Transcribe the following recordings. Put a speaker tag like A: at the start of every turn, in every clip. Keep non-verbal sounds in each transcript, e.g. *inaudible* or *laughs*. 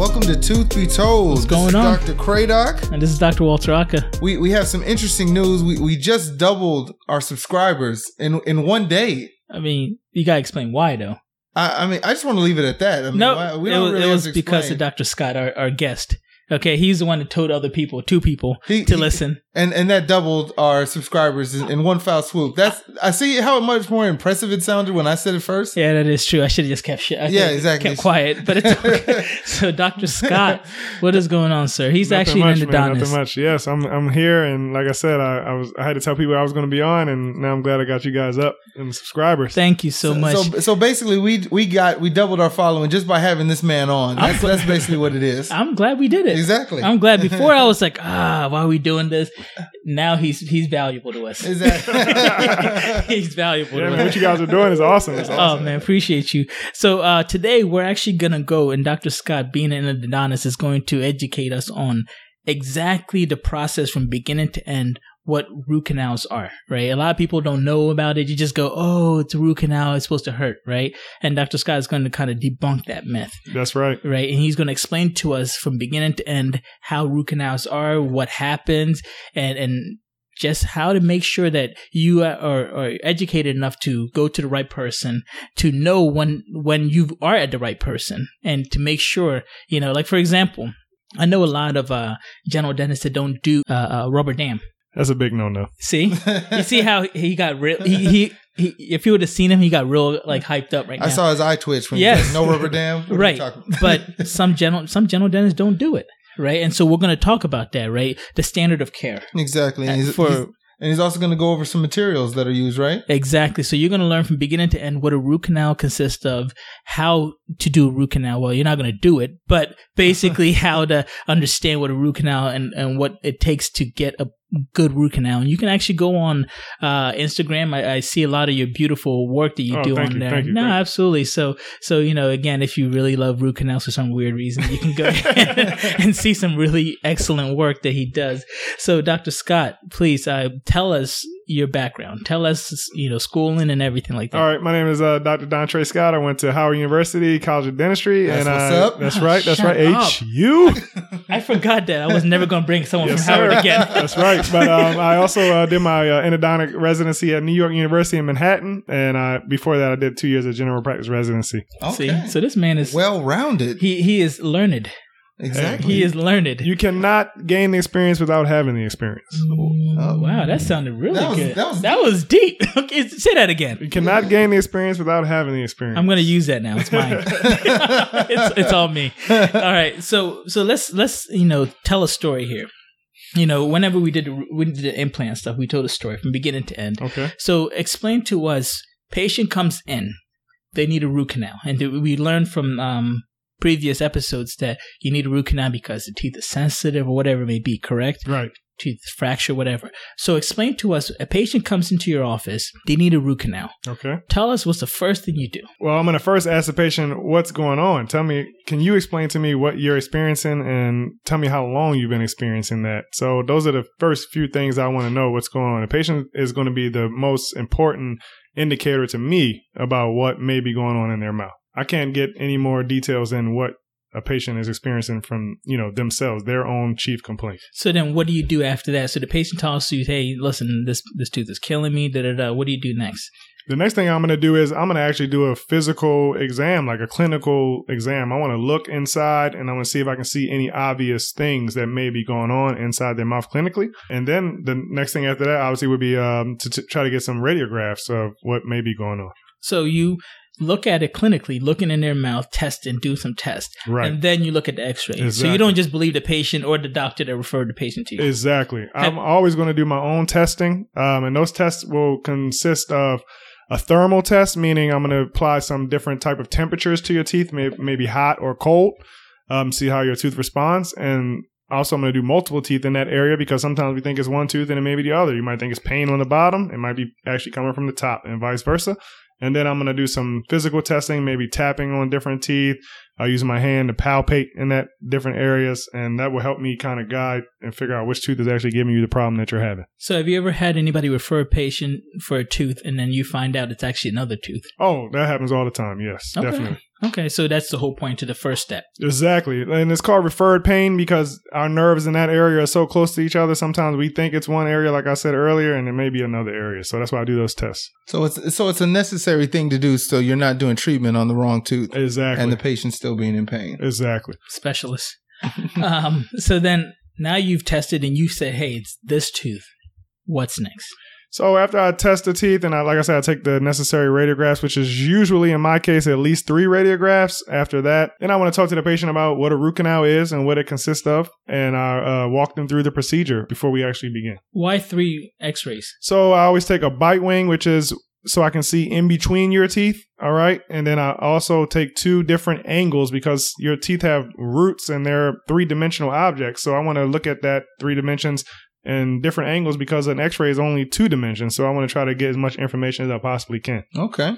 A: Welcome to Tooth Be Told.
B: What's going
A: this is
B: on?
A: Dr. Kradock.
B: And this is Dr. Walter Aka.
A: We we have some interesting news. We we just doubled our subscribers in in one day.
B: I mean, you gotta explain why though.
A: I, I mean, I just want to leave it at that. I mean,
B: no,
A: why- we
B: it
A: really
B: it was because of Dr. Scott, our, our guest. Okay, he's the one that told other people, two people,
A: He-
B: to
A: he-
B: listen.
A: And and that doubled our subscribers in, in one foul swoop. That's I see how much more impressive it sounded when I said it first.
B: Yeah, that is true. I should have just kept shit. I
A: Yeah, exactly.
B: Kept quiet, but it's okay. *laughs* so, Dr. Scott, what is going on, sir? He's
C: Nothing
B: actually
C: much,
B: an
C: man. Nothing much. Yes, I'm. I'm here, and like I said, I, I was. I had to tell people I was going to be on, and now I'm glad I got you guys up and subscribers.
B: Thank you so, much.
A: So so basically, we we got we doubled our following just by having this man on. That's that's basically what it is.
B: I'm glad we did it.
A: Exactly.
B: I'm glad. *laughs* Before I was like, ah, why are we doing this? Now he's he's valuable to us.
A: Exactly. *laughs*
B: he's valuable
C: yeah,
B: to
C: man,
B: us.
C: what you guys are doing is awesome. It's awesome.
B: Oh man, appreciate you. So uh, today we're actually gonna go, and Dr. Scott, being an endodontist, is going to educate us on exactly the process from beginning to end. What root canals are, right? A lot of people don't know about it. You just go, "Oh, it's a root canal. It's supposed to hurt," right? And Dr. Scott is going to kind of debunk that myth,
C: That's right.
B: right? And he's going to explain to us from beginning to end how root canals are, what happens, and and just how to make sure that you are, are educated enough to go to the right person to know when when you are at the right person and to make sure you know like for example i know a lot of uh general dentists that don't do uh, uh rubber dam
C: That's a big no-no.
B: see *laughs* you see how he got real he, he he if you would have seen him he got real like hyped up right
A: I saw his eye twitch when
B: Yes.
A: he said no rubber dam. *laughs* What
B: right but *laughs* some general some general dentists don't do it right and so we're going to talk about that right the standard of care
A: exactly, and uh, he's,
B: for
A: he's- and he's also going to go over some materials that are used, right?
B: Exactly. So you're going to learn from beginning to end what a root canal consists of, how to do a root canal. Well, you're not going to do it, but basically how to understand what a root canal and, and what it takes to get a good root canal. And you can actually go on uh, Instagram. I, I see a lot of your beautiful work that you
C: Oh,
B: do on
C: you,
B: there.
C: you,
B: no, absolutely. So, so you know, again, if you really love root canals for some weird reason, you can go *laughs* *laughs* and see some really excellent work that he does. So, Dr. Scott, please uh, tell us your background. Tell us, you know, schooling and everything like that.
C: All right, my name is uh, Dr. Dontra Scott. I went to Howard University College of Dentistry,
A: That's
C: and
A: what's
C: I,
A: up.
C: that's
B: Oh,
C: right. That's
B: shut
C: right.
B: up.
C: HU. *laughs*
B: I forgot that. I was never going to bring someone
C: Yes,
B: from Howard
C: sir.
B: again. *laughs*
C: That's right. But um, I also uh, did my uh, endodontic residency at New York University in Manhattan, and uh, before that, I did two years of general practice residency.
A: Okay.
B: See, so this man is
A: well rounded.
B: he he is learned.
A: Exactly.
B: He is learned.
C: You cannot gain the experience without having the experience.
B: Oh, wow, that sounded really
A: That was-
B: good.
A: that was-
B: deep. *laughs* okay, say that again.
C: You cannot gain the experience without having the experience.
B: I'm gonna use that now. It's mine. *laughs* *laughs* it's it's all me. All right. So so let's let's you know tell a story here. You know, whenever we did the, we did the implant stuff, we told a story from beginning to end.
C: okay.
B: So explain to us, patient comes in, they need a root canal, and we learned from um, previous episodes that you need a root canal because the teeth are sensitive or whatever it may be. Correct?
C: Right.
B: Tooth fracture, whatever. So explain to us, a patient comes into your office, they need a root canal.
C: Okay.
B: Tell us what's the first thing you do.
C: Well, I'm going to first ask the patient what's going on. Tell me, can you explain to me what you're experiencing and tell me how long you've been experiencing that? So, those are the first few things I want to know what's going on. The patient is going to be the most important indicator to me about what may be going on in their mouth. I can't get any more details than what a patient is experiencing from, you know, themselves, their own chief complaint.
B: So then, what do you do after that? So the patient tells you, "Hey, listen, this this tooth is killing me." Da da da. What do you do next?
C: The next thing I'm going to do is I'm going to actually do a physical exam, like a clinical exam. I want to look inside and I want to see if I can see any obvious things that may be going on inside their mouth clinically. And then the next thing after that, obviously, would be um, to, to try to get some radiographs of what may be going on.
B: So you look at it clinically, looking in their mouth, test and do some tests,
C: Right.
B: and then you look at the X-ray. So you don't just believe the patient or the doctor that referred the patient to you.
C: Exactly. I'm always going to do my own testing, um, and those tests will consist of a thermal test, meaning I'm going to apply some different type of temperatures to your teeth, maybe, maybe hot or cold, um, see how your tooth responds, and also I'm going to do multiple teeth in that area because sometimes we think it's one tooth and it may be the other. You might think it's pain on the bottom, it might be actually coming from the top, and vice versa. And then I'm going to do some physical testing, maybe tapping on different teeth, uh, using my hand to palpate in that different areas, and that will help me kind of guide and figure out which tooth is actually giving you the problem that you're having.
B: So, have you ever had anybody refer a patient for a tooth and then you find out it's actually another tooth?
C: Oh, that happens all the time. Yes,
B: Okay.
C: definitely.
B: Okay, so that's the whole point to the first step.
C: Exactly. And it's called referred pain because our nerves in that area are so close to each other. Sometimes we think it's one area, like I said earlier, and it may be another area. So that's why I do those tests.
A: So it's so it's a necessary thing to do, so you're not doing treatment on the wrong tooth,
C: Exactly.
A: and the patient's still being in pain.
C: exactly.
B: Specialist. *laughs* um, so then now you've tested and you said, hey, it's this tooth. What's next?
C: So after I test the teeth, and I, like I said, I take the necessary radiographs, which is usually in my case at least three radiographs. After that, then I want to talk to the patient about what a root canal is and what it consists of, and I uh, walk them through the procedure before we actually begin.
B: Why three x rays?
C: So I always take a bite wing, which is so I can see in between your teeth. All right. And then I also take two different angles because your teeth have roots and they're three dimensional objects. So I want to look at that three dimensions and different angles because an x ray is only two dimensions. So I want to try to get as much information as I possibly can.
A: Okay.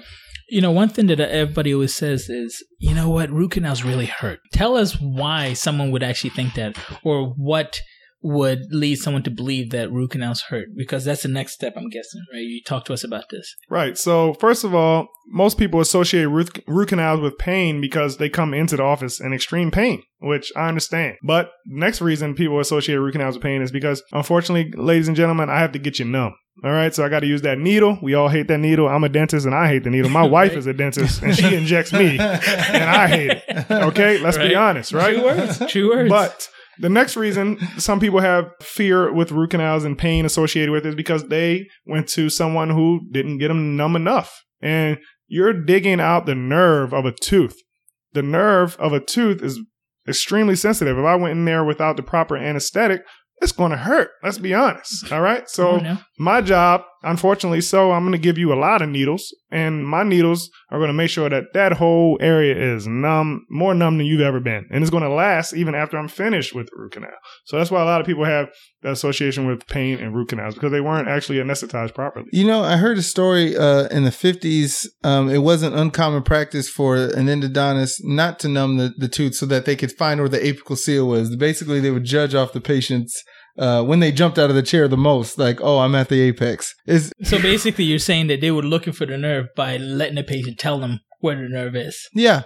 B: You know, one thing that everybody always says is, you know what, root canals really hurt. Tell us why someone would actually think that, or what would lead someone to believe that root canals hurt, because that's the next step, I'm guessing, right? You talk to us about this.
C: Right. So first of all, most people associate root, root canals with pain because they come into the office in extreme pain, which I understand. But next reason people associate root canals with pain is because, unfortunately, ladies and gentlemen, I have to get you numb. All right, so I got to use that needle. We all hate that needle. I'm a dentist and I hate the needle. My *laughs* wife
B: Right.
C: is a dentist and she *laughs* injects me and I hate it. Okay, let's be honest, right?
B: True words. True words.
C: But the next reason some people have fear with root canals and pain associated with it is because they went to someone who didn't get them numb enough. And you're digging out the nerve of a tooth. The nerve of a tooth is extremely sensitive. If I went in there without the proper anesthetic, it's going to hurt. Let's be honest. All right. So
B: Oh.
C: My job, unfortunately, so I'm going to give you a lot of needles, and my needles are going to make sure that that whole area is numb, more numb than you've ever been, and it's going to last even after I'm finished with root canal. So that's why a lot of people have that association with pain and root canals because they weren't actually anesthetized properly.
A: You know, I heard a story uh, in the 50s. Um, it wasn't uncommon practice for an endodontist not to numb the, the tooth so that they could find where the apical seal was. Basically, they would judge off the patient's uh, when they jumped out of the chair the most, like, oh, I'm at the apex. Is
B: So basically, you're saying that they were looking for the nerve by letting the patient tell them where the nerve is.
A: yeah.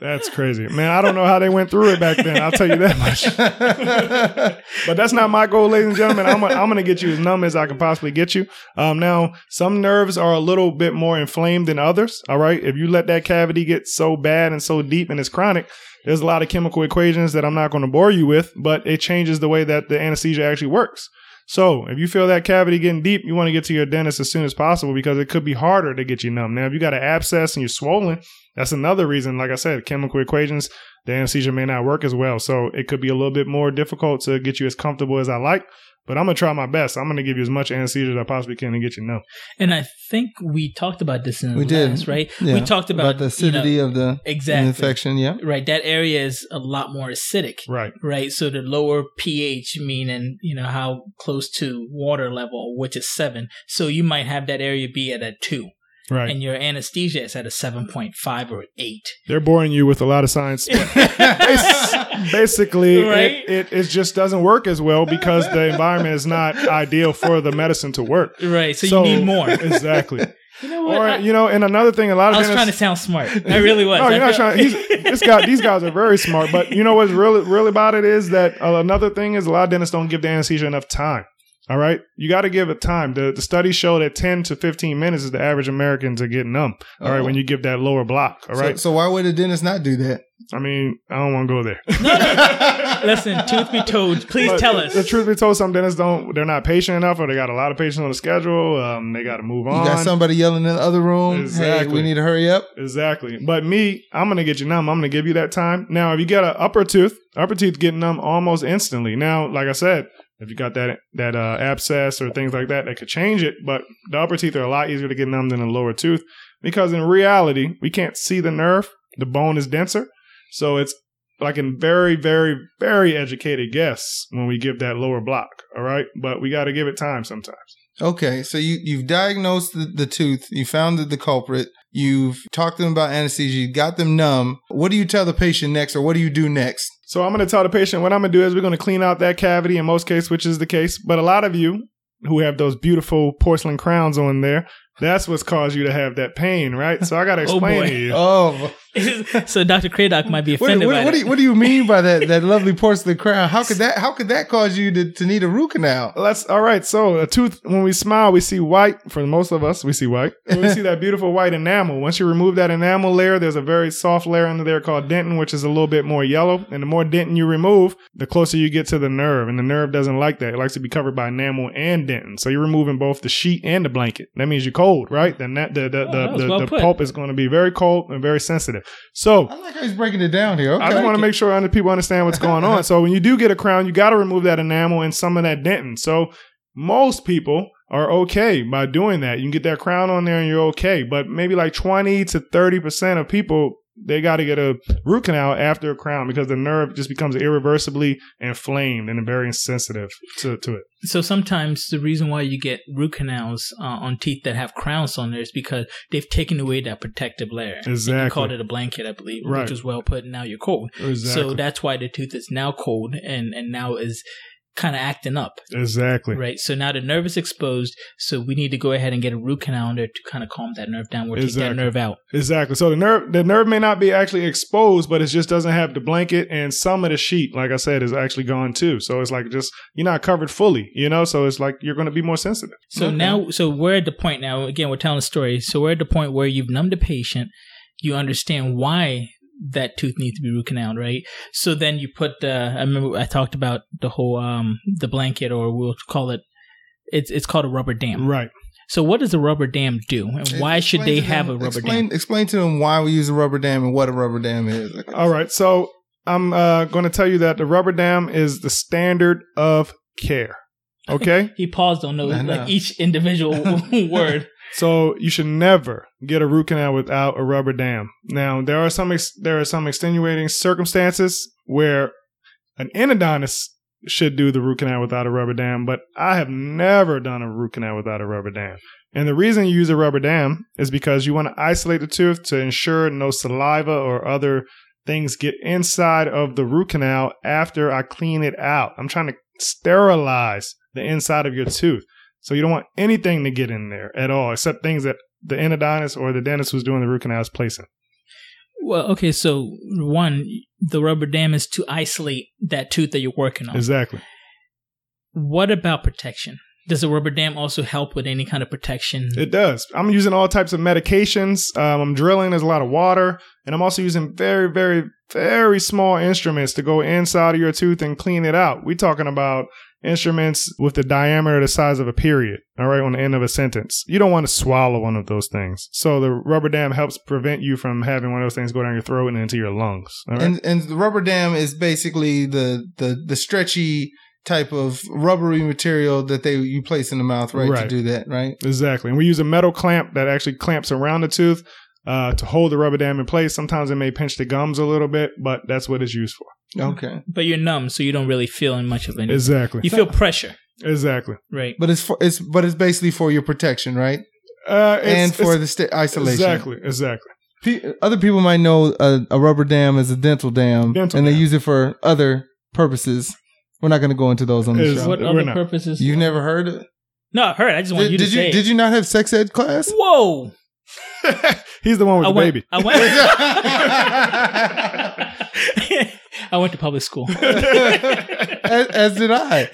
C: That's crazy, man. I don't know how they went through it back then. I'll tell you that much. *laughs* but that's not my goal, ladies and gentlemen. I'm gonna, I'm gonna get you as numb as I can possibly get you. Um, now some nerves are a little bit more inflamed than others. All right, if you let that cavity get so bad and so deep and it's chronic, there's a lot of chemical equations that I'm not going to bore you with, but it changes the way that the anesthesia actually works. So if you feel that cavity getting deep, you want to get to your dentist as soon as possible because it could be harder to get you numb. Now, if you got an abscess and you're swollen, that's another reason. Like I said, chemical equations, the anesthesia may not work as well. So it could be a little bit more difficult to get you as comfortable as I like. But I'm gonna try my best. I'm gonna give you as much anesthesia as I possibly can to get you numb.
B: And I think we talked about this in the
A: We did.
B: last, right?
A: Yeah.
B: We talked about,
A: the
B: you know,
A: acidity of the
B: exactly
A: infection. Yeah.
B: right. That area is a lot more acidic,
C: Right.
B: right? So the lower pH, meaning you know how close to water level, which is seven. So you might have that area be at a two,
C: Right.
B: and your anesthesia is at a seven point five or eight.
C: They're boring you with a lot of science. *laughs* Basically,
B: Right?
C: it, it, it just doesn't work as well because the environment is not ideal for the medicine to work.
B: Right. So, you need more.
C: Exactly. *laughs*
B: You know what?
C: Or
B: I,
C: you know, and another thing, a lot of
B: I was trying to sound smart. I really was. *laughs*
C: No, you're not trying. He's, this guy, these guys are very smart. But you know what's really, really about it is that uh, another thing is a lot of dentists don't give the anesthesia enough time. All right, you got to give it time. The the studies show that 10 to 15 minutes is the average American to get numb. All right,
A: Oh.
C: when you give that lower block. All
A: So-
C: right,
A: So, why would a dentist not do that?
C: I mean, I don't want to go there. *laughs*
B: Listen, truth be told, please
C: But
B: tell us.
C: The truth be told, some dentists don't. They're not patient enough, or they got a lot of patients on the schedule. Um, they got to move
A: You
C: on.
A: got somebody yelling in the other room. Hey,
C: Exactly.
A: we need to hurry up.
C: Exactly. But me, I'm gonna get you numb. I'm gonna give you that time. Now, if you get an upper tooth, upper tooth get numb almost instantly. Now, like I said, if you got that that uh, abscess or things like that, that could change it. But the upper teeth are a lot easier to get numb than the lower tooth because in reality, we can't see the nerve. The bone is denser, so it's like a very, very, very educated guess when we give that lower block. All right, but we got to give it time sometimes.
A: Okay, so you you've diagnosed the, the tooth, you found the, the culprit, you've talked to them about anesthesia, you got them numb. What do you tell the patient next, or what do you do next?
C: So I'm going to tell the patient what I'm going to do is we're going to clean out that cavity in most cases, which is the case. But a lot of you who have those beautiful porcelain crowns on there, that's what's caused you to have that pain, right? So I got to
B: Oh,
C: explain
B: boy.
C: to you.
A: Oh, *laughs*
B: so Dr. Kradock might be
A: what,
B: offended
A: what,
B: by
A: what do you, what do you mean by that that lovely porcelain crown? How could that how could that cause you to, to need a root canal?
C: Let's all right. So a tooth, when we smile, we see white. For most of us, we see white. When we see that *laughs* beautiful white enamel. Once you remove that enamel layer, there's a very soft layer under there called dentin, which is a little bit more yellow. And the more dentin you remove, the closer you get to the nerve. And the nerve doesn't like that. It likes to be covered by enamel and dentin. So you're removing both the sheet and the blanket. That means you're cold, right? Then that the the
B: Oh,
C: the,
B: that
C: the,
B: well
C: the pulp is going to be very cold and very sensitive. So
A: I like how he's breaking it down here. Okay.
C: I just want to make sure other people understand what's going on. So when you do get a crown, you got to remove that enamel and some of that dentin. So most people are okay by doing that. You can get that crown on there and you're okay. But maybe like 20 to 30% of people, they got to get a root canal after a crown because the nerve just becomes irreversibly inflamed and very sensitive to, to it.
B: So sometimes the reason why you get root canals uh, on teeth that have crowns on there is because they've taken away that protective layer. And You
C: Exactly.
B: called it a blanket, I believe,
C: Right.
B: which was well put. And now you're cold.
C: Exactly.
B: So that's why the tooth is now cold and and now is kind of acting up,
C: exactly.
B: right? So now the nerve is exposed. So we need to go ahead and get a root canal there to kind of calm that nerve down, or take that nerve out.
C: Exactly. So the nerve, the nerve may not be actually exposed, but it just doesn't have the blanket, and some of the sheet, like I said, is actually gone too. So it's like just you're not covered fully, you know. So it's like you're going to be more sensitive.
B: So
A: Okay.
B: now, so we're at the point now. Again, we're telling a story. So we're at the point where you've numbed the patient. You understand why that tooth needs to be root canaled, right? So then you put the. I remember I talked about the whole um the blanket, or we'll call it. It's it's called a rubber dam.
C: Right.
B: So what does a rubber dam do, and why should they
A: to
B: have
A: them-
B: a rubber
A: explain,
B: dam?
A: Explain to them why we use a rubber dam and what a rubber dam is.
C: All right. So I'm uh, going to tell you that the rubber dam is the standard of care. Okay. *laughs*
B: He paused on those like each individual *laughs* word.
C: So you should never get a root canal without a rubber dam. Now there are some ex- there are some extenuating circumstances where an endodontist should do the root canal without a rubber dam, but I have never done a root canal without a rubber dam. And the reason you use a rubber dam is because you want to isolate the tooth to ensure no saliva or other things get inside of the root canal after I clean it out. I'm trying to sterilize the inside of your tooth. So you don't want anything to get in there at all, except things that the endodontist or the dentist who's doing the root canal is placing.
B: Well, okay. So one, the rubber dam is to isolate that tooth that you're working on.
C: Exactly.
B: What about protection? Does a rubber dam also help with any kind of protection?
C: It does. I'm using all types of medications. Um, I'm drilling. There's a lot of water, and I'm also using very, very, very small instruments to go inside of your tooth and clean it out. We're talking about instruments with the diameter the size of a period. All right, on the end of a sentence. You don't want to swallow one of those things. So the rubber dam helps prevent you from having one of those things go down your throat and into your lungs. All right.
A: And and the rubber dam is basically the the the stretchy type of rubbery material that they you place in the mouth, right, to do that, right?
C: Exactly. And we use a metal clamp that actually clamps around the tooth uh, to hold the rubber dam in place. Sometimes it may pinch the gums a little bit, but that's what it's used for.
A: Okay.
B: but you're numb, so you don't really feel much of anything.
C: Exactly.
B: You feel pressure,
C: Exactly.
B: right?
A: But it's for it's but it's basically for your protection, right?
C: Uh, it's-
A: and for
C: it's-
A: the sta isolation.
C: Exactly. Exactly.
A: Pe- other people might know a, a rubber dam as a dental dam,
C: Dental
A: and they use it for other purposes. We're not going to go into those on the
C: Is-
A: show.
B: What other
C: not.
B: purposes?
A: You've never heard it?
B: no, I heard. I just want
A: Did,
B: you
A: did
B: to
A: you
B: say. it.
A: did you not have sex ed class?
B: Whoa! *laughs*
C: He's the one with
B: I
C: the
B: went.
C: baby.
B: I went. *laughs* I went to public school. *laughs*
A: as, as did I.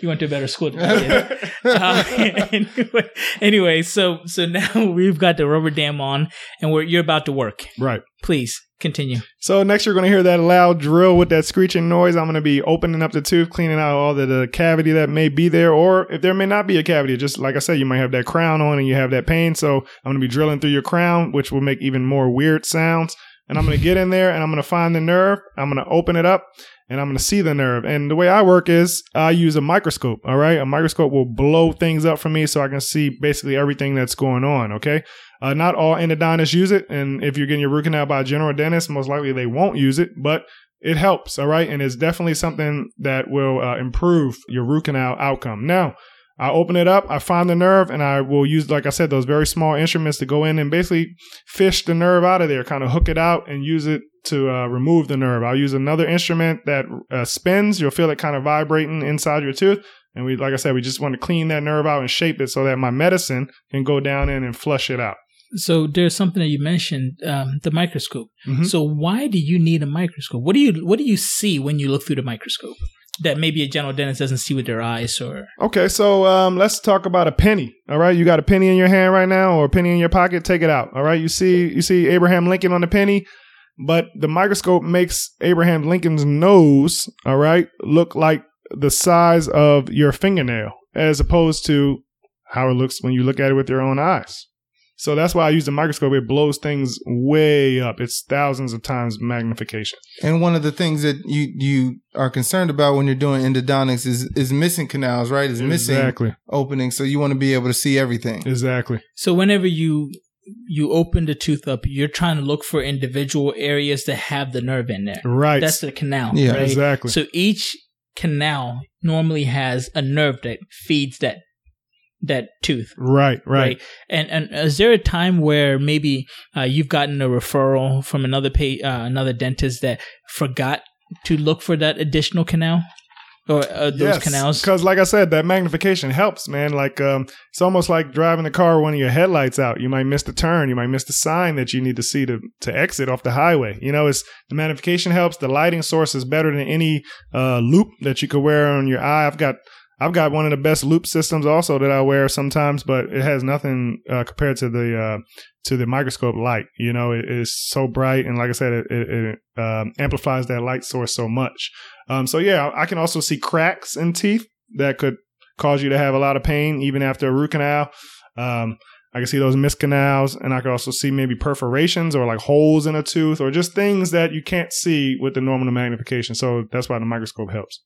B: you went to a better school than I did. Uh, anyway, anyway, so so now we've got the rubber dam on, and we're you're about to work.
C: right.
B: Please continue.
C: So next you're going to hear that loud drill with that screeching noise. I'm going to be opening up the tooth, cleaning out all the, the cavity that may be there, or if there may not be a cavity, just like I said, you might have that crown on and you have that pain. So I'm going to be drilling through your crown, which will make even more weird sounds. And I'm going to get in there and I'm going to find the nerve. I'm going to open it up and I'm going to see the nerve. And the way I work is I use a microscope. All right. A microscope will blow things up for me so I can see basically everything that's going on. Okay. Uh, not all endodontists use it. And if you're getting your root canal by a general dentist, most likely they won't use it, but it helps. All right. And it's definitely something that will uh, improve your root canal outcome. Now, I open it up, I find the nerve, and I will use, like I said, those very small instruments to go in and basically fish the nerve out of there, kind of hook it out and use it to uh, remove the nerve. I'll use another instrument that uh, spins. You'll feel it kind of vibrating inside your tooth. And we, like I said, we just want to clean that nerve out and shape it so that my medicine can go down in and flush it out.
B: So there's something that you mentioned, um, the microscope.
C: Mhm.
B: So why do you need a microscope? What do you what do you see when you look through the microscope that maybe a general dentist doesn't see with their eyes? Or
C: Okay, so um, let's talk about a penny. All right, you got a penny in your hand right now, or a penny in your pocket. Take it out. All right, you see, you see Abraham Lincoln on the penny, but the microscope makes Abraham Lincoln's nose, all right, look like the size of your fingernail, as opposed to how it looks when you look at it with your own eyes. So that's why I use the microscope. It blows things way up. It's thousands of times magnification.
A: And one of the things that you you are concerned about when you're doing endodontics is is missing canals, right? Is missing
C: Exactly.
A: openings, so you want to be able to see everything.
C: Exactly.
B: so whenever you you open the tooth up, you're trying to look for individual areas that have the nerve in there.
C: Right.
B: That's the canal.
A: Yeah,
B: right?
C: exactly.
B: So each canal normally has a nerve that feeds that that tooth.
C: right. Right.
B: And and is there a time where maybe uh, you've gotten a referral from another pay, uh, another dentist that forgot to look for that additional canal or uh, those canals?
C: Because, like I said, that magnification helps, man. Like, um, it's almost like driving the car with one of your headlights out. You might miss the turn. You might miss the sign that you need to see to, to exit off the highway. You know, it's the magnification helps. The lighting source is better than any uh, loupe that you could wear on your eye. I've got. I've got one of the best loupe systems also that I wear sometimes, but it has nothing uh, compared to the uh, to the microscope light. You know, it is so bright, and like I said, it, it, it um, amplifies that light source so much. Um, so yeah, I can also see cracks in teeth that could cause you to have a lot of pain even after a root canal. Um, I can see those missed canals, and I can also see maybe perforations or like holes in a tooth, or just things that you can't see with the normal magnification. So that's why the microscope helps.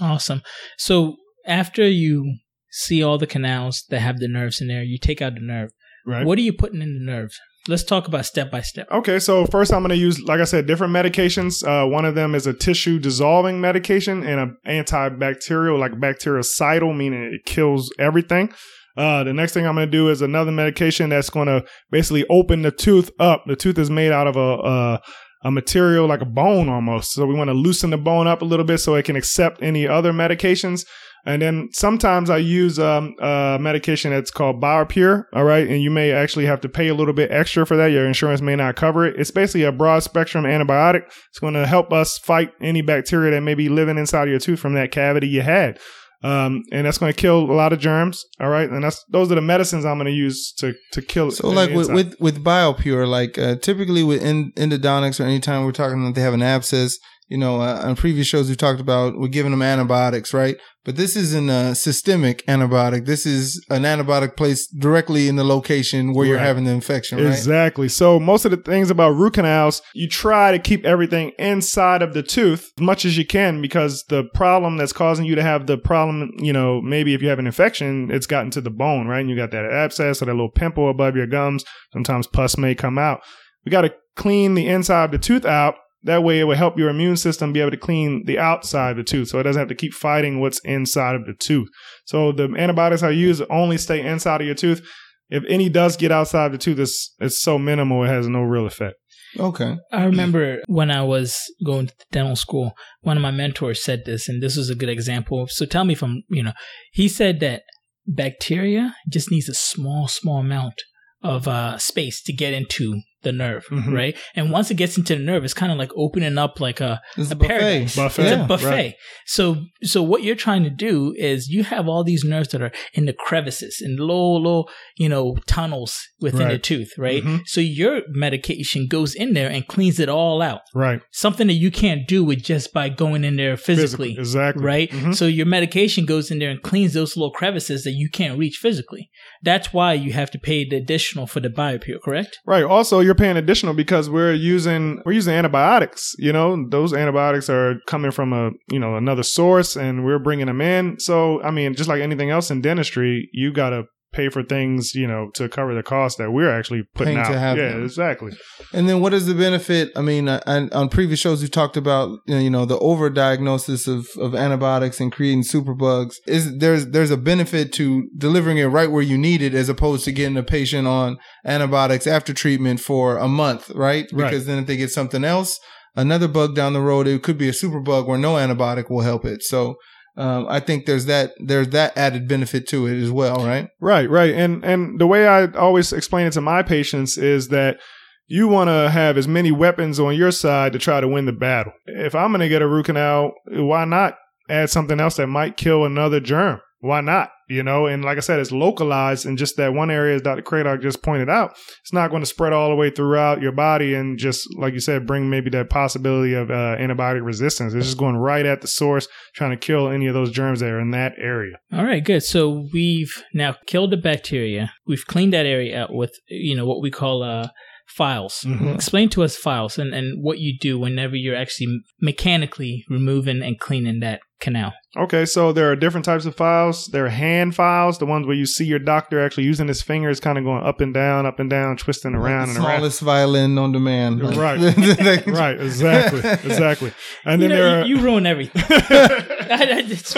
B: Awesome. So after you see all the canals that have the nerves in there, you take out the nerve.
C: Right.
B: What are you putting in the nerve? Let's talk about step by step.
C: Okay, so first I'm going to use, like I said, different medications. Uh, one of them is a tissue dissolving medication and an antibacterial, like bactericidal, meaning it kills everything. Uh, the next thing I'm going to do is another medication that's going to basically open the tooth up. The tooth is made out of a, a a material like a bone almost. So we want to loosen the bone up a little bit so it can accept any other medications. And then sometimes I use um, a medication that's called BioPure. All right. And you may actually have to pay a little bit extra for that. Your insurance may not cover it. It's basically a broad spectrum antibiotic. It's going to help us fight any bacteria that may be living inside of your tooth from that cavity you had. Um, and that's going to kill a lot of germs. All right. And that's, those are the medicines I'm going to use to, to kill
A: So, like with, with with BioPure, like uh, typically with en- endodontics or anytime we're talking that they have an abscess, you know, uh, on previous shows we've talked about we're giving them antibiotics, right? But this isn't a uh, systemic antibiotic. This is an antibiotic placed directly in the location where you're having the infection, right?
C: Exactly. So most of the things about root canals, you try to keep everything inside of the tooth as much as you can because the problem that's causing you to have the problem, you know, maybe if you have an infection, it's gotten to the bone, right? And you got that abscess or that little pimple above your gums. Sometimes pus may come out. We got to clean the inside of the tooth out. That way it will help your immune system be able to clean the outside of the tooth. So it doesn't have to keep fighting what's inside of the tooth. So the antibiotics I use only stay inside of your tooth if any does get outside of the tooth, it's, it's so minimal, it has no real effect.
A: Okay.
B: I remember when I was going to dental school, one of my mentors said this, and this was a good example. So tell me if I'm, you know, he said that bacteria just needs a small, small amount of uh, space to get into the nerve,
C: Mhm.
B: right? And once it gets into the nerve, it's kind of like opening up like a,
A: It's
B: a
A: a buffet.
B: paradise.
C: Buffet.
B: It's
A: Yeah.
B: a buffet.
C: right.
B: So, so what you're trying to do is you have all these nerves that are in the crevices, in low, low, you know, tunnels within the tooth, right?
C: Mhm.
B: So your medication goes in there and cleans it all out.
C: Right.
B: Something that you can't do with just by going in there physically.
C: Physical- Exactly.
B: Right?
C: Mhm.
B: So your medication goes in there and cleans those little crevices that you can't reach physically. That's why you have to pay the additional for the BioPure, correct?
C: Right. Also, you're paying additional because we're using we're using antibiotics. You know, those antibiotics are coming from a you know another source, and we're bringing them in. So, I mean, just like anything else in dentistry, you got to pay for things, you know, to cover the cost that we're actually putting
A: Paying
C: out.
A: to have
C: yeah,
A: them.
C: exactly.
A: And then what is the benefit? I mean, I, I, on previous shows we talked about you know the overdiagnosis of, of antibiotics and creating superbugs. Is there's there's a benefit to delivering it right where you need it as opposed to getting a patient on antibiotics after treatment for a month, right?
C: Right.
A: Because then if they get something else, another bug down the road, it could be a superbug where no antibiotic will help it. So um, I think there's that there's that added benefit to it as well, right?
C: Right, right. And and the way I always explain it to my patients is that you want to have as many weapons on your side to try to win the battle. If I'm going to get a root canal, why not add something else that might kill another germ? Why not? You know, and like I said, it's localized in just that one area, as Dr. Craddock just pointed out. It's not going to spread all the way throughout your body and just, like you said, bring maybe that possibility of uh, antibiotic resistance. It's just going right at the source, trying to kill any of those germs that are in that area.
B: All right, good. So we've now killed the bacteria. We've cleaned that area out with, you know, what we call uh, files.
C: Mhm.
B: Explain to us files and, and what you do whenever you're actually mechanically removing and cleaning that canal.
C: Okay, so there are different types of files. There are hand files, the ones where you see your doctor actually using his fingers, kind of going up and down, up and down, twisting around
A: the
C: and around.
A: smallest violin on demand.
C: Right. *laughs* *laughs* Right, exactly, exactly. And
B: you,
C: then
B: know,
C: there are.
B: you, you ruin everything. *laughs* I- I just-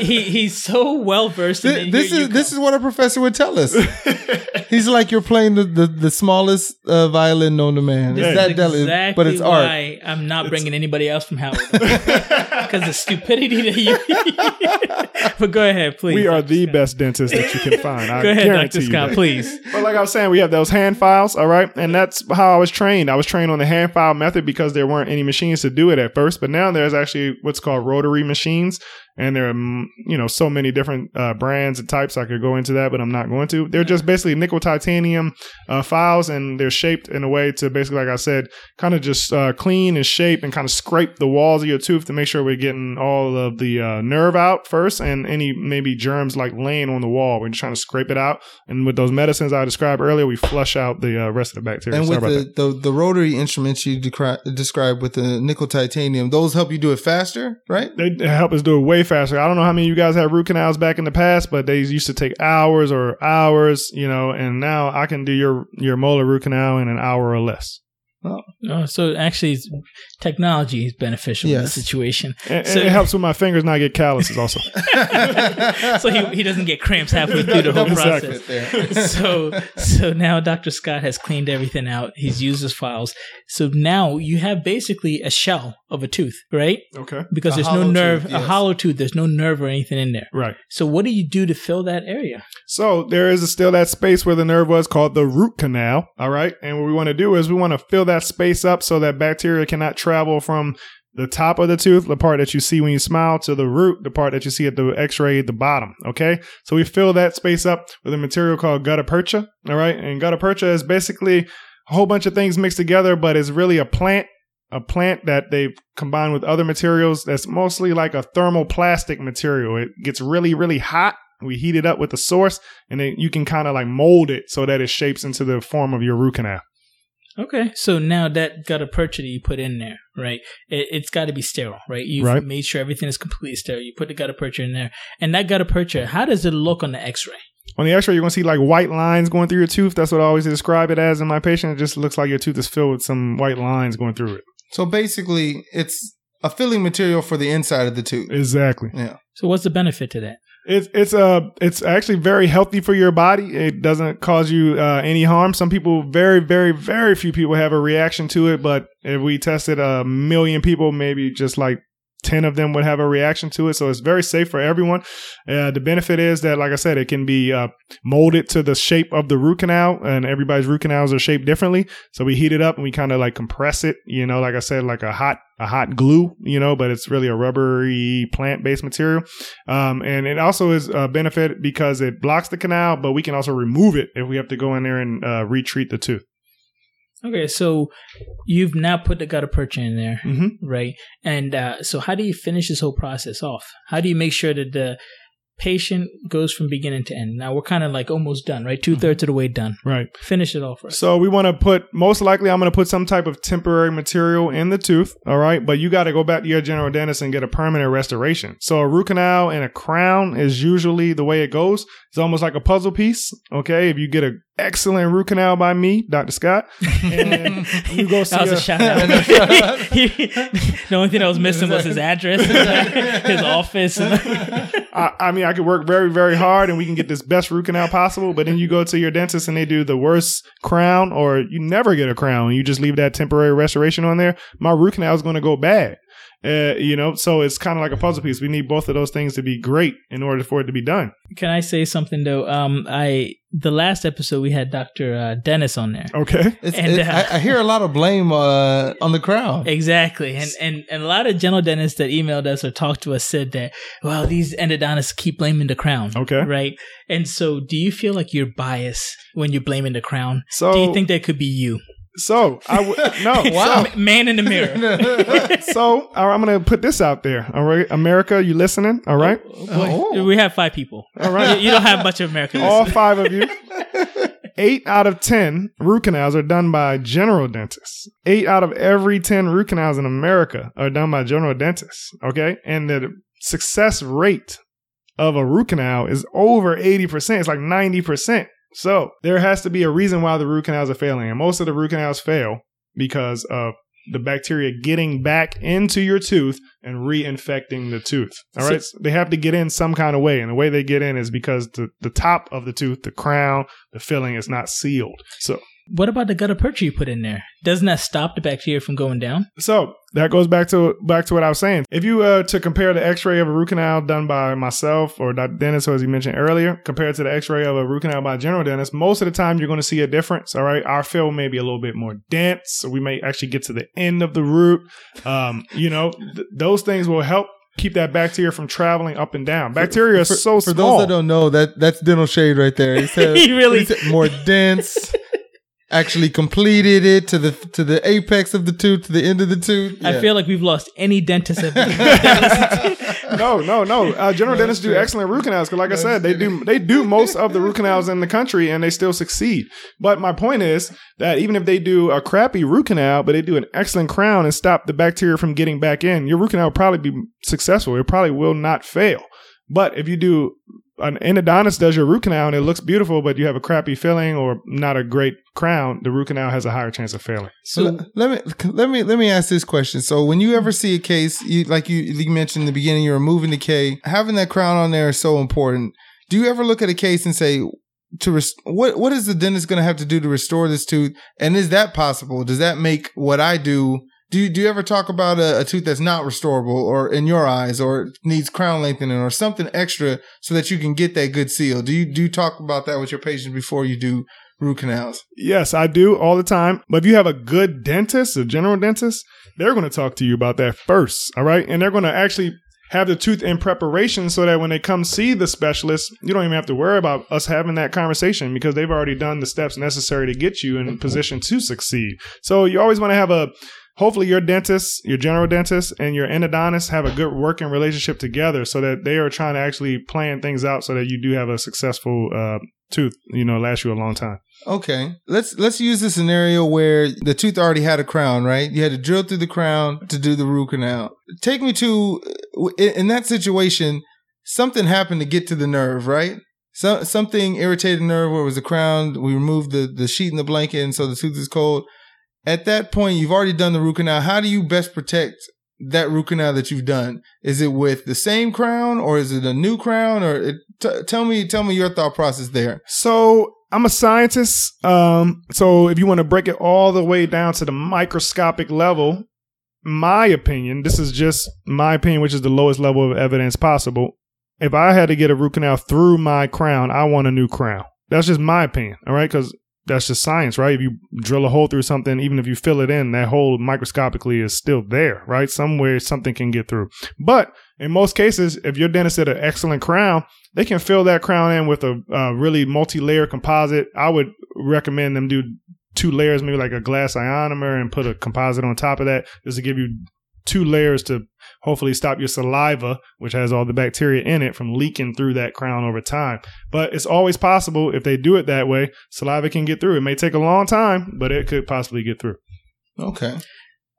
B: he, he's so well versed in
A: this is this is what a professor would tell us. He's like you're playing the, the, the smallest uh, violin known to man.
B: This
A: It's
B: is
A: that delicate,
B: exactly
A: but it's art.
B: why I'm not bringing anybody else from Howard because the stupidity that *laughs* you. but go ahead, please.
C: we are the best dentists that you can *laughs* find. I
B: Go ahead, Dr. Scott, please.
C: But like I was saying, we have those hand files, all right? And that's how I was trained. I was trained on the hand file method because there weren't any machines to do it at first. But now there's actually what's called rotary machines. And there are, mm, you know, so many different uh, brands and types. I could go into that, but I'm not going to. They're just basically nickel titanium uh, files, and they're shaped in a way to basically, like I said, kind of just uh, clean and shape and kind of scrape the walls of your tooth to make sure we're getting all of the uh, nerve out first and any maybe germs like laying on the wall. We're just trying to scrape it out. And with those medicines I described earlier, we flush out the uh, rest of the bacteria.
A: And
C: Sorry
A: with the, the, the rotary instruments you decri- described with the nickel titanium, those help you do it faster, right?
C: They help us do it way faster. I don't know how many of you guys had root canals back in the past, but they used to take hours or hours, you know, and now I can do your, your molar root canal in an hour or less.
B: Oh, so actually, technology is beneficial in
A: Yes.
B: this situation.
C: And,
B: So-
C: and it helps with my fingers not get calluses also. *laughs* *laughs*
B: so he, he doesn't get cramps halfway through the whole
C: Exactly.
B: process. *laughs* so so now Dr. Scott has cleaned everything out. He's used his files. So now you have basically a shell of a tooth, right?
C: okay.
B: Because
A: A
B: there's no
A: hollow
B: nerve,
A: tooth,
B: a
A: yes.
B: hollow tooth. There's no nerve or anything in there.
C: Right.
B: So what do you do to fill that area?
C: So there is still that space where the nerve was called the root canal. All right. And what we want to do is we want to fill that space up so that bacteria cannot travel from the top of the tooth, the part that you see when you smile, to the root, the part that you see at the x-ray the bottom. Okay. So we fill that space up with a material called gutta percha. All right. And gutta percha is basically a whole bunch of things mixed together, but it's really a plant a plant that they've combined with other materials that's mostly like a thermoplastic material. It gets really, really hot. We heat it up with the source and then you can kind of like mold it so that it shapes into the form of your root canal.
B: Okay, so now that gutta percha that you put in there, right? It, it's got to be sterile, right? You've
C: Right.
B: made sure everything is completely sterile. You put the gutta percha in there, and that gutta percha, how does it look on the X-ray?
C: On the x-ray, you're going to see like white lines going through your tooth. That's what I always describe it as in my patient. It just looks like your tooth is filled with some white lines going through it.
A: So basically, it's a filling material for the inside of the tooth.
C: Exactly.
A: Yeah.
B: So what's the benefit to that?
C: It's it's uh it's actually very healthy for your body. It doesn't cause you uh, any harm. Some people, very very very few people have a reaction to it. But if we tested a million people, maybe just like ten of them would have a reaction to it. So it's very safe for everyone. Uh, the benefit is that, like I said, it can be uh, molded to the shape of the root canal, and everybody's root canals are shaped differently. So we heat it up and we kind of like compress it. You know, like I said, like a hot a hot glue. You know, but it's really a rubbery plant based material. Um, and it also is a benefit because it blocks the canal, but we can also remove it if we have to go in there and uh, retreat the tooth.
B: Okay, so you've now put the gutta percha in there,
C: Mm-hmm.
B: right? And uh, so how do you finish this whole process off? How do you make sure that the patient goes from beginning to end. Now we're kind of like almost done, right? Two thirds mm-hmm. of the way done.
C: Right.
B: Finish it off. Right?
C: So we want to put most likely I'm going to put some type of temporary material in the tooth, all right? But you got to go back to your general dentist and get a permanent restoration. So a root canal and a crown is usually the way it goes. It's almost like a puzzle piece, okay? If you get an excellent root canal by me, Dr. Scott, and *laughs* you go see
B: that was a
C: a-
B: shout out. *laughs* *laughs* the only thing I was missing was his address, his office.
C: I, I mean, I could work very, very hard and we can get this best root canal possible. But then you go to your dentist and they do the worst crown, or you never get a crown. You just leave that temporary restoration on there. My root canal is going to go bad. Uh, you know, so it's kind of like a puzzle piece. We need both of those things to be great in order for it to be done.
B: Can I say something though? Um, I the last episode we had Doctor uh, Dennis on there.
C: Okay.
A: It's,
B: And,
A: it-
B: uh,
A: I, I hear a lot of blame uh, on the crowd.
B: Exactly, and, and and a lot of general dentists that emailed us or talked to us said that well, these endodontists keep blaming the crown.
C: Okay.
B: right. And so, do you feel like you're biased when you're blaming the crown?
C: So,
B: do you think that could be you?
C: So I would, no, *laughs*
A: Wow.
B: Ma- man in the mirror.
C: So, *laughs* so all right, I'm going to put this out there. All right. America, you listening? All right.
A: Oh. oh, oh.
B: We have five people.
C: All right.
B: You, you don't have much of American.
C: all
B: listeners.
C: five of you. *laughs* Eight out of 10 root canals are done by general dentists. Eight out of every 10 root canals in America are done by general dentists. Okay. And the success rate of a root canal is over 80%. It's like 90%. So there has to be a reason why the root canals are failing. And most of the root canals fail because of the bacteria getting back into your tooth and reinfecting the tooth. All right. So they have to get in some kind of way. And the way they get in is because the, the top of the tooth, the crown, the filling is not sealed. So
B: What about the gutta percha you put in there? Doesn't that stop the bacteria from going down?
C: So that goes back to back to what I was saying. If you uh to compare the X-ray of a root canal done by myself or Dr. Dennis, as you mentioned earlier, compared to the X-ray of a root canal by general dentist, most of the time you're going to see a difference. All right, our fill may be a little bit more dense, so we may actually get to the end of the root. Um, you know, th- those things will help keep that bacteria from traveling up and down. Bacteria
A: for,
C: is so
A: for
C: small.
A: those that don't know, that that's dental shade right there. He *laughs* said,
B: He really-
A: he said more dense. Actually completed it to the to the apex of the tooth, to the end of the tooth.
B: I feel like we've lost any dentist. That that listens
C: no, no, no. Uh, general
A: No,
C: dentists do excellent root canals because, like I said, they do they do most of the root canals in the country, and they still succeed. But my point is that even if they do a crappy root canal, but they do an excellent crown and stop the bacteria from getting back in, your root canal will probably be successful. It probably will not fail. But if you do an endodontist does your root canal and it looks beautiful, but you have a crappy filling or not a great crown, the root canal has a higher chance of failing.
A: So let- let me let me let me ask this question. So when you ever see a case, you like you, you mentioned in the beginning, you're removing the K. Having that crown on there is so important. Do you ever look at a case and say, to rest- what what is the dentist going to have to do to restore this tooth? And is that possible? Does that make what I do? Do you, do you ever talk about a, a tooth that's not restorable, or in your eyes, or needs crown lengthening, or something extra, so that you can get that good seal? Do you do you talk about that with your patients before you do root canals?
C: Yes, I do all the time. But if you have a good dentist, a general dentist, they're going to talk to you about that first. All right. And they're going to actually have the tooth in preparation so that when they come see the specialist, you don't even have to worry about us having that conversation because they've already done the steps necessary to get you in mm-hmm. position to succeed. So you always want to have a hopefully your dentist, your general dentist, and your endodontist have a good working relationship together so that they are trying to actually plan things out so that you do have a successful uh, tooth, you know, last you a long time.
A: Okay, let's let's use the scenario where the tooth already had a crown, right? You had to drill through the crown to do the root canal. Take me to in, in that situation. Something happened to get to the nerve, right? So, something irritated the nerve where it was the crown. We removed the the sheet and the blanket, and so the tooth is cold. At that point, you've already done the root canal. How do you best protect that root canal that you've done? Is it with the same crown, or is it a new crown? Or it, t- tell me, tell me your thought process there.
C: So I'm a scientist. Um, so if you want to break it all the way down to the microscopic level, my opinion, this is just my opinion, which is the lowest level of evidence possible. If I had to get a root canal through my crown, I want a new crown. That's just my opinion. All right. Cause that's just science, right? If you drill a hole through something, even if you fill it in, that hole microscopically is still there, right? Somewhere something can get through. But in most cases, if your dentist did an excellent crown, they can fill that crown in with a, uh really multi-layer composite. I would recommend them do two layers, maybe like a glass ionomer, and put a composite on top of that, just to give you two layers to hopefully stop your saliva, which has all the bacteria in it, from leaking through that crown over time. But it's always possible if they do it that way, saliva can get through. It may take a long time, but it could possibly get through.
A: Okay.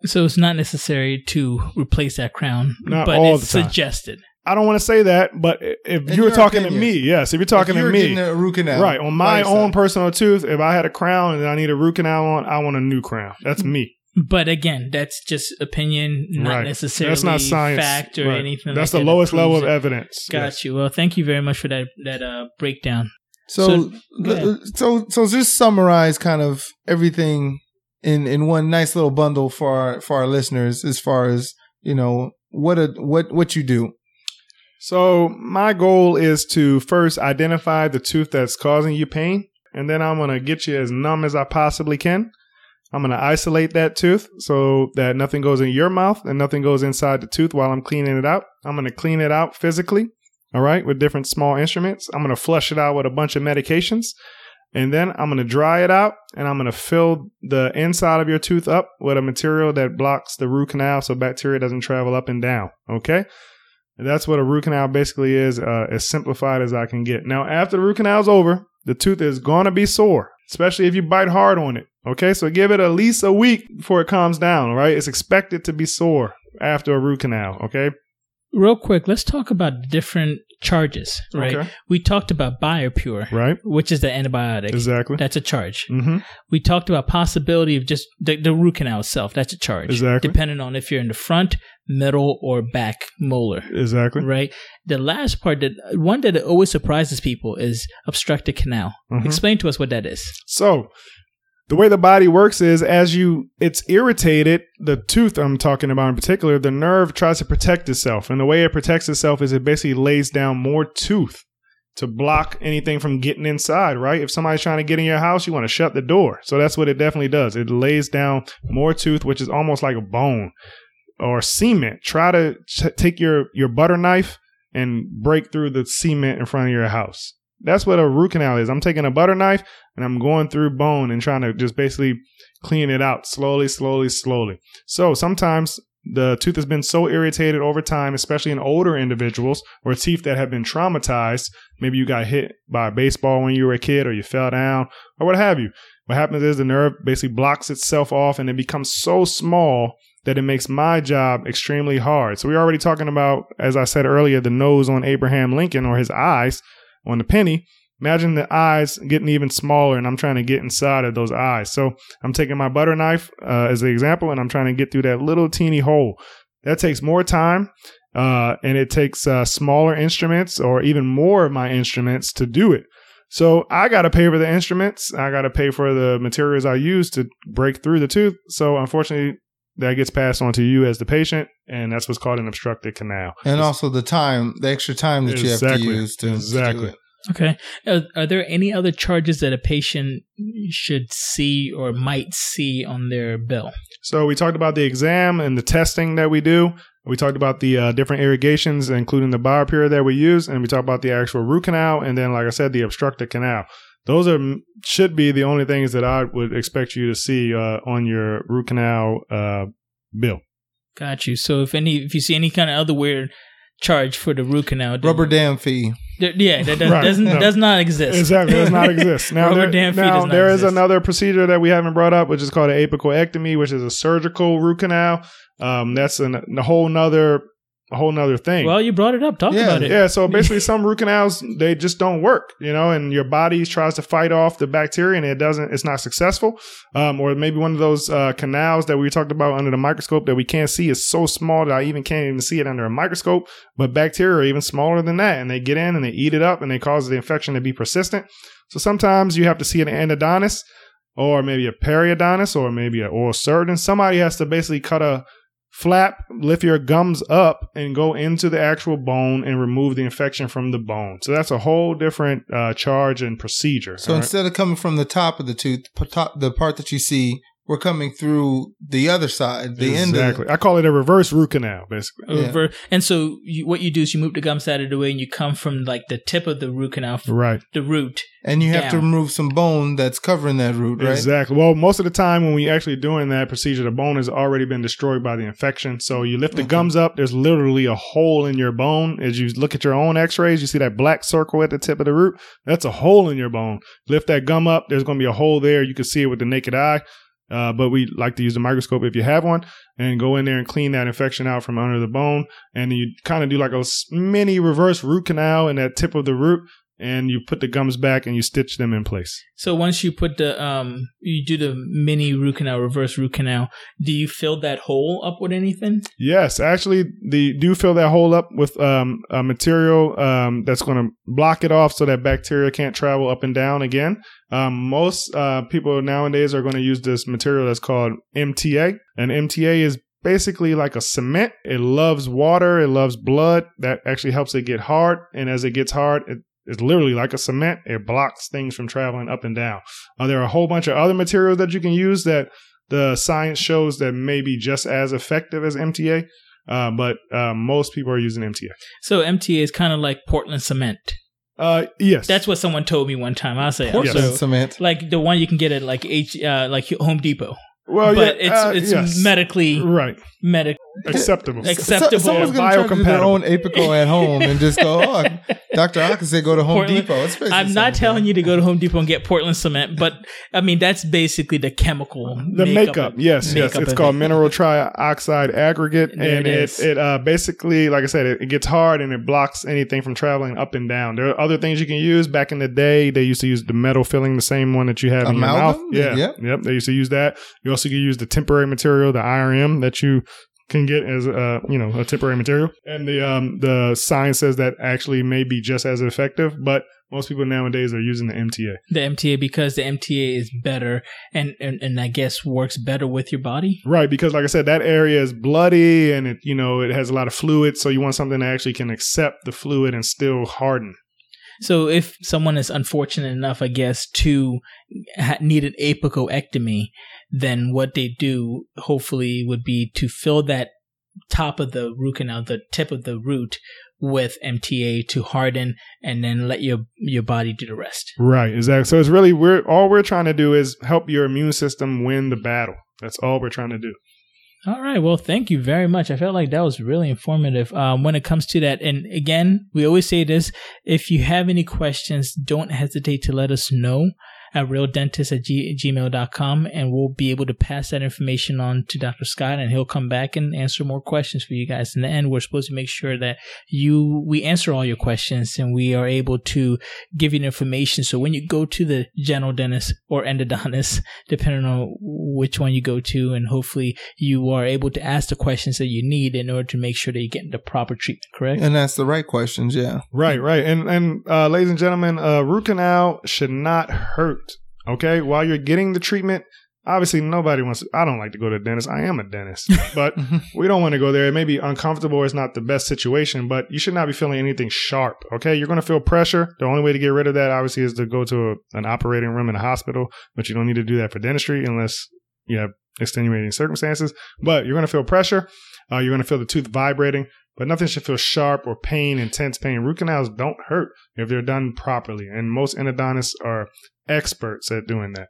B: So it's not necessary to replace that crown,
C: Not
B: but
C: all
B: it's
C: the time.
B: suggested.
C: I don't want to say that, but if
A: In
C: you were
A: your
C: talking to me, yes, if you're talking
A: If
C: to
A: you're
C: me,
A: getting a root canal,
C: right, on my
A: yourself.
C: own personal tooth, if I had a crown and I need a root canal on, I want a new crown. That's *laughs* me.
B: But again, that's just opinion, not
C: Right.
B: necessarily
C: That's not science.
B: fact or
C: Right.
B: anything.
C: That's
B: like
C: the
B: that
C: lowest level of evidence.
B: Got
C: Yes.
B: you. Well, thank you very much for that that uh, breakdown.
A: So,
B: So,
A: so, so, just summarize kind of everything in in one nice little bundle for our for our listeners, as far as you know what a what what you do.
C: So my goal is to first identify the tooth that's causing you pain, and then I'm gonna get you as numb as I possibly can. I'm gonna isolate that tooth so that nothing goes in your mouth and nothing goes inside the tooth while I'm cleaning it out. I'm gonna clean it out physically, all right, with different small instruments. I'm gonna flush it out with a bunch of medications. And then I'm going to dry it out and I'm going to fill the inside of your tooth up with a material that blocks the root canal so bacteria doesn't travel up and down. Okay. And that's what a root canal basically is, uh, as simplified as I can get. Now, after the root canal is over, the tooth is going to be sore, especially if you bite hard on it. Okay. So give it at least a week before it calms down. right? It's expected to be sore after a root canal. Okay.
B: Real quick, let's talk about different charges. Right.
C: Okay.
B: We talked about BioPure,
C: Right.
B: which is the antibiotic.
C: Exactly.
B: That's a charge.
C: Mm-hmm.
B: We talked about possibility of just the, the root canal itself. That's a charge.
C: Exactly.
B: Depending on if you're in the front, middle, or back molar.
C: Exactly.
B: Right. The last part that one that always surprises people is obstructed canal.
C: Mhm.
B: Explain to us what that is.
C: So, the way the body works is as you it's irritated, the tooth I'm talking about in particular, the nerve tries to protect itself. And the way it protects itself is it basically lays down more tooth to block anything from getting inside, right? If somebody's trying to get in your house, you want to shut the door. So that's what it definitely does. It lays down more tooth, which is almost like a bone or cement. Try to ch- take your your butter knife and break through the cement in front of your house. That's what a root canal is. I'm taking a butter knife and I'm going through bone and trying to just basically clean it out slowly, slowly, slowly. So sometimes the tooth has been so irritated over time, especially in older individuals or teeth that have been traumatized. Maybe you got hit by a baseball when you were a kid or you fell down or what have you. What happens is the nerve basically blocks itself off and it becomes so small that it makes my job extremely hard. So we're already talking about, as I said earlier, the nose on Abraham Lincoln or his eyes on the penny. Imagine the eyes getting even smaller, and I'm trying to get inside of those eyes. So I'm taking my butter knife uh, as the example, and I'm trying to get through that little teeny hole. That takes more time, uh, and it takes uh, smaller instruments or even more of my instruments to do it. So I got to pay for the instruments. I got to pay for the materials I use to break through the tooth. So unfortunately, that gets passed on to you as the patient, and that's what's called an obstructed canal.
A: And also the time, the extra time that you have to use to, to do
C: Exactly.
A: it.
B: Okay. Are, are there any other charges that a patient should see or might see on their bill?
C: So we talked about the exam and the testing that we do. We talked about the uh, different irrigations, including the biopure that we use, and we talked about the actual root canal, and then, like I said, the obstructed canal. Those are should be the only things that I would expect you to see uh, on your root canal uh, bill.
B: Got you. So if any, if you see any kind of other weird charge for the root canal,
A: Rubber dam fee.
B: there- yeah, that does,
C: Right.
B: doesn't
C: No.
B: does not exist.
C: Exactly, does not exist. *laughs* Now,
B: Rubber
C: there,
B: dam fee
C: now
B: does not
C: there is
B: exist.
C: another procedure that we haven't brought up, which is called an apicoectomy, which is a surgical root canal. Um, that's an, a whole nother, a whole nother thing.
B: Well, you brought it up. Talk
A: Yeah,
B: about it.
C: Yeah, so *laughs* basically, some root canals they just don't work, you know, and your body tries to fight off the bacteria and it doesn't. It's not successful, um, or maybe one of those uh, canals that we talked about under the microscope that we can't see is so small that I even can't even see it under a microscope. But bacteria are even smaller than that, and they get in and they eat it up, and they cause the infection to be persistent. So sometimes you have to see an endodontist, or maybe a periodontist, or maybe an oral surgeon. Somebody has to basically cut a flap, lift your gums up, and go into the actual bone and remove the infection from the bone. So that's a whole different uh, charge and procedure.
A: So
C: right?
A: instead of coming from the top of the tooth, top, the part that you see, were coming through the other side, the end of
C: exactly. I call it a reverse root canal, basically.
A: Yeah.
B: rever- And so you, what you do is you move the gums out of the way and you come from like the tip of the root canal,
C: Right.
B: the root.
A: and you have to remove some bone that's covering that root, right?
C: Exactly. Well, most of the time when we're actually doing that procedure, the bone has already been destroyed by the infection. So you lift the
A: Okay.
C: gums up. There's literally a hole in your bone. As you look at your own X-rays, you see that black circle at the tip of the root. That's a hole in your bone. Lift that gum up. There's going to be a hole there. You can see it with the naked eye. Uh, but we like to use the microscope if you have one and go in there and clean that infection out from under the bone. And you kind of do like a mini reverse root canal in that tip of the root. And you put the gums back and you stitch them in place.
B: So once you put the um, you do the mini root canal, reverse root canal. Do you fill that hole up with anything?
C: Yes, actually, the do fill that hole up with um, a material um, that's going to block it off so that bacteria can't travel up and down again. Um, most uh, people nowadays are going to use this material that's called MTA, and MTA is basically like a cement. It loves water, it loves blood. That actually helps it get hard, and as it gets hard, it it's literally like a cement. It blocks things from traveling up and down. Uh, there are a whole bunch of other materials that you can use that the science shows that may be just as effective as MTA. Uh, but uh, most people are using MTA.
B: So MTA is kind of like Portland cement.
C: Uh, yes,
B: That's what someone told me one time. I'll say
A: Portland
C: Yes.
A: cement.
B: like the one you can get at like H uh, like Home Depot.
C: well,
B: but
C: yeah,
B: it's
C: uh,
B: it's
C: yes.
B: medically
C: right
B: medic
C: acceptable.
B: Acceptable.
A: So, someone's
C: and
A: going to try to do their own Apico at home and just go, oh, Dr. Aka said go to Home
B: Portland-
A: Depot. It's
B: I'm not telling you to go to Home Depot and get Portland cement, but I mean that's basically the chemical
C: the makeup,
B: of-
C: yes, yes, it's called
B: it.
C: mineral trioxide aggregate,
B: There
C: and
B: it
C: it
B: is.
C: it uh, basically, like I said, it, it gets hard and it blocks anything from traveling up and down. There are other things you can use. Back in the day, they used to use the metal filling, the same one that you have in your mouth. Yeah,
A: Yep.
C: yep. They used to use that. You also could use the temporary material, the IRM that you can get as a you know a temporary material, and the um the science says that actually may be just as effective, but most people nowadays are using the MTA.
B: the MTA because the MTA is better and, and and I guess works better with your body.
C: Right, because like I said, that area is bloody and it you know it has a lot of fluid, so you want something that actually can accept the fluid and still harden.
B: So if someone is unfortunate enough, I guess, to ha- need an apicoectomy, then what they do hopefully would be to fill that top of the root canal, the tip of the root, with MTA to harden, and then let your your body do the rest.
C: Right, exactly. So it's really we're all we're trying to do is help your immune system win the battle. That's all we're trying to do.
B: All right. Well, thank you very much. I felt like that was really informative um, when it comes to that. And again, we always say this if you have any questions, don't hesitate to let us know at realdentist at g- gmail.com and we'll be able to pass that information on to Dr. Scott and he'll come back and answer more questions for you guys. In the end, we're supposed to make sure that you, we answer all your questions and we are able to give you the information. So when you go to the general dentist or endodontist, *laughs* depending on which one you go to, and hopefully you are able to ask the questions that you need in order to make sure that you're getting the proper treatment, correct?
A: And that's the right questions, yeah.
C: Right, right. And and uh, ladies and gentlemen, uh, root canal should not hurt. Okay, while you're getting the treatment, obviously nobody wants. To, I don't like to go to the dentist. I am a dentist, *laughs* but we don't want to go there. It may be uncomfortable. It's not the best situation, but you should not be feeling anything sharp. Okay, you're going to feel pressure. The only way to get rid of that, obviously, is to go to a, an operating room in a hospital. But you don't need to do that for dentistry unless you have extenuating circumstances. But you're going to feel pressure. Uh, you're going to feel the tooth vibrating. But nothing should feel sharp or pain, intense pain. Root canals don't hurt if they're done properly, and most endodontists are experts at doing that.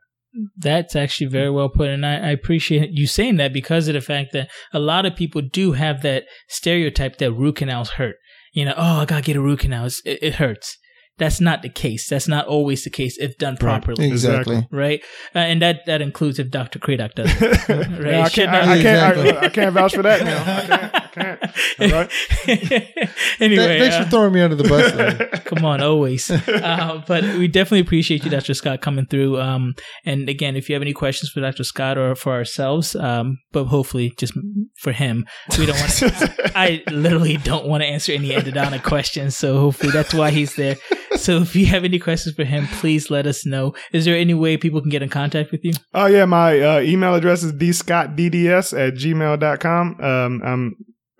B: That's actually very well put, and I, I appreciate you saying that because of the fact that a lot of people do have that stereotype that root canals hurt. You know, oh, I gotta get a root canal; it, it hurts. That's not the case. That's not always the case if done properly,
A: Exactly.
B: right? Uh, and that that includes if Dr. Kradak does it. *laughs*
C: Yeah, I, can't, I, I can't,
A: Exactly.
C: I, I can't vouch for that now. *laughs* I can't. I can't. All right. *laughs*
B: anyway,
A: Thanks
B: uh,
A: for throwing me under the bus. there. *laughs*
B: Come on, always. *laughs* Uh, but we definitely appreciate you, Dr. Scott, coming through. Um, and again, if you have any questions for Dr. Scott or for ourselves, um, but hopefully just for him, we don't want. to I literally don't want to answer any endodontic questions, so hopefully that's why he's there. So if you have any questions for him, please let us know. Is there any way people can get in contact with you?
C: Oh yeah, my uh, email address is dscottdds at gmail.com. Um, I'm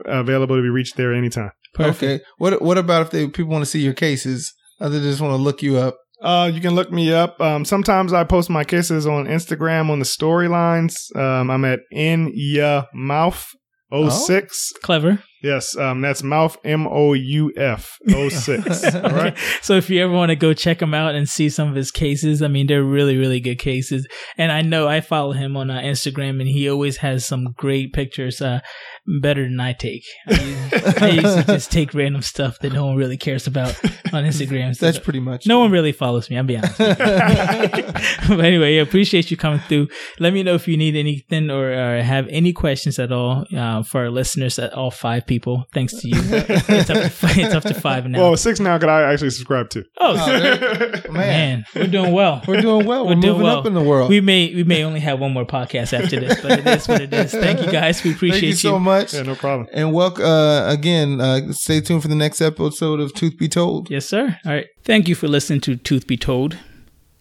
C: available to be reached there anytime.
B: Perfect.
A: Okay. What What about if they people want to see your cases? Other than just want to look you up.
C: Uh, you can look me up. Um, sometimes I post my cases on Instagram on the storylines. Um, I'm at in ya mouth 06.
B: Clever.
C: Yes, um, that's mouth M O U F 06. *laughs* All right.
B: So if you ever want to go check him out and see some of his cases, I mean, they're really, really good cases. And I know I follow him on uh, Instagram and he always has some great pictures, uh, better than I take. I used, I used to *laughs* just take random stuff that no one really cares about on Instagram. So
A: That's pretty much.
B: no one really follows me. I'll be honest. *laughs* but anyway, yeah, appreciate you coming through. Let me know if you need anything or, or have any questions at all uh, for our listeners, at all five people. Thanks to you. it's, up to, *laughs* five- it's up to five now.
C: Well, six now, could I actually subscribe to?
B: oh,
A: Oh, *laughs* man,
B: man, we're doing well.
A: we're doing well. We're,
B: We're doing
A: moving
B: well.
A: up in the world.
B: We may we may only have one more podcast after this, but it is what it is. Thank you guys. We appreciate
A: Thank you so much.
C: Yeah, no problem.
A: And welcome uh, again. Uh, stay tuned for the next episode of Truth Be Told.
B: Yes, sir. All right. Thank you for listening to Tooth Be Told.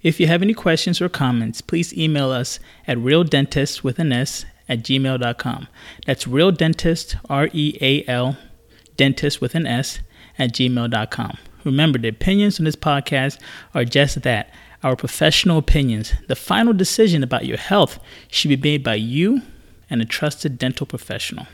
B: If you have any questions or comments, please email us at realdentist with an S at gmail.com. That's real dentist, R E A L, dentist with an S at gmail.com. Remember, the opinions on this podcast are just that our professional opinions. The final decision about your health should be made by you and a trusted dental professional.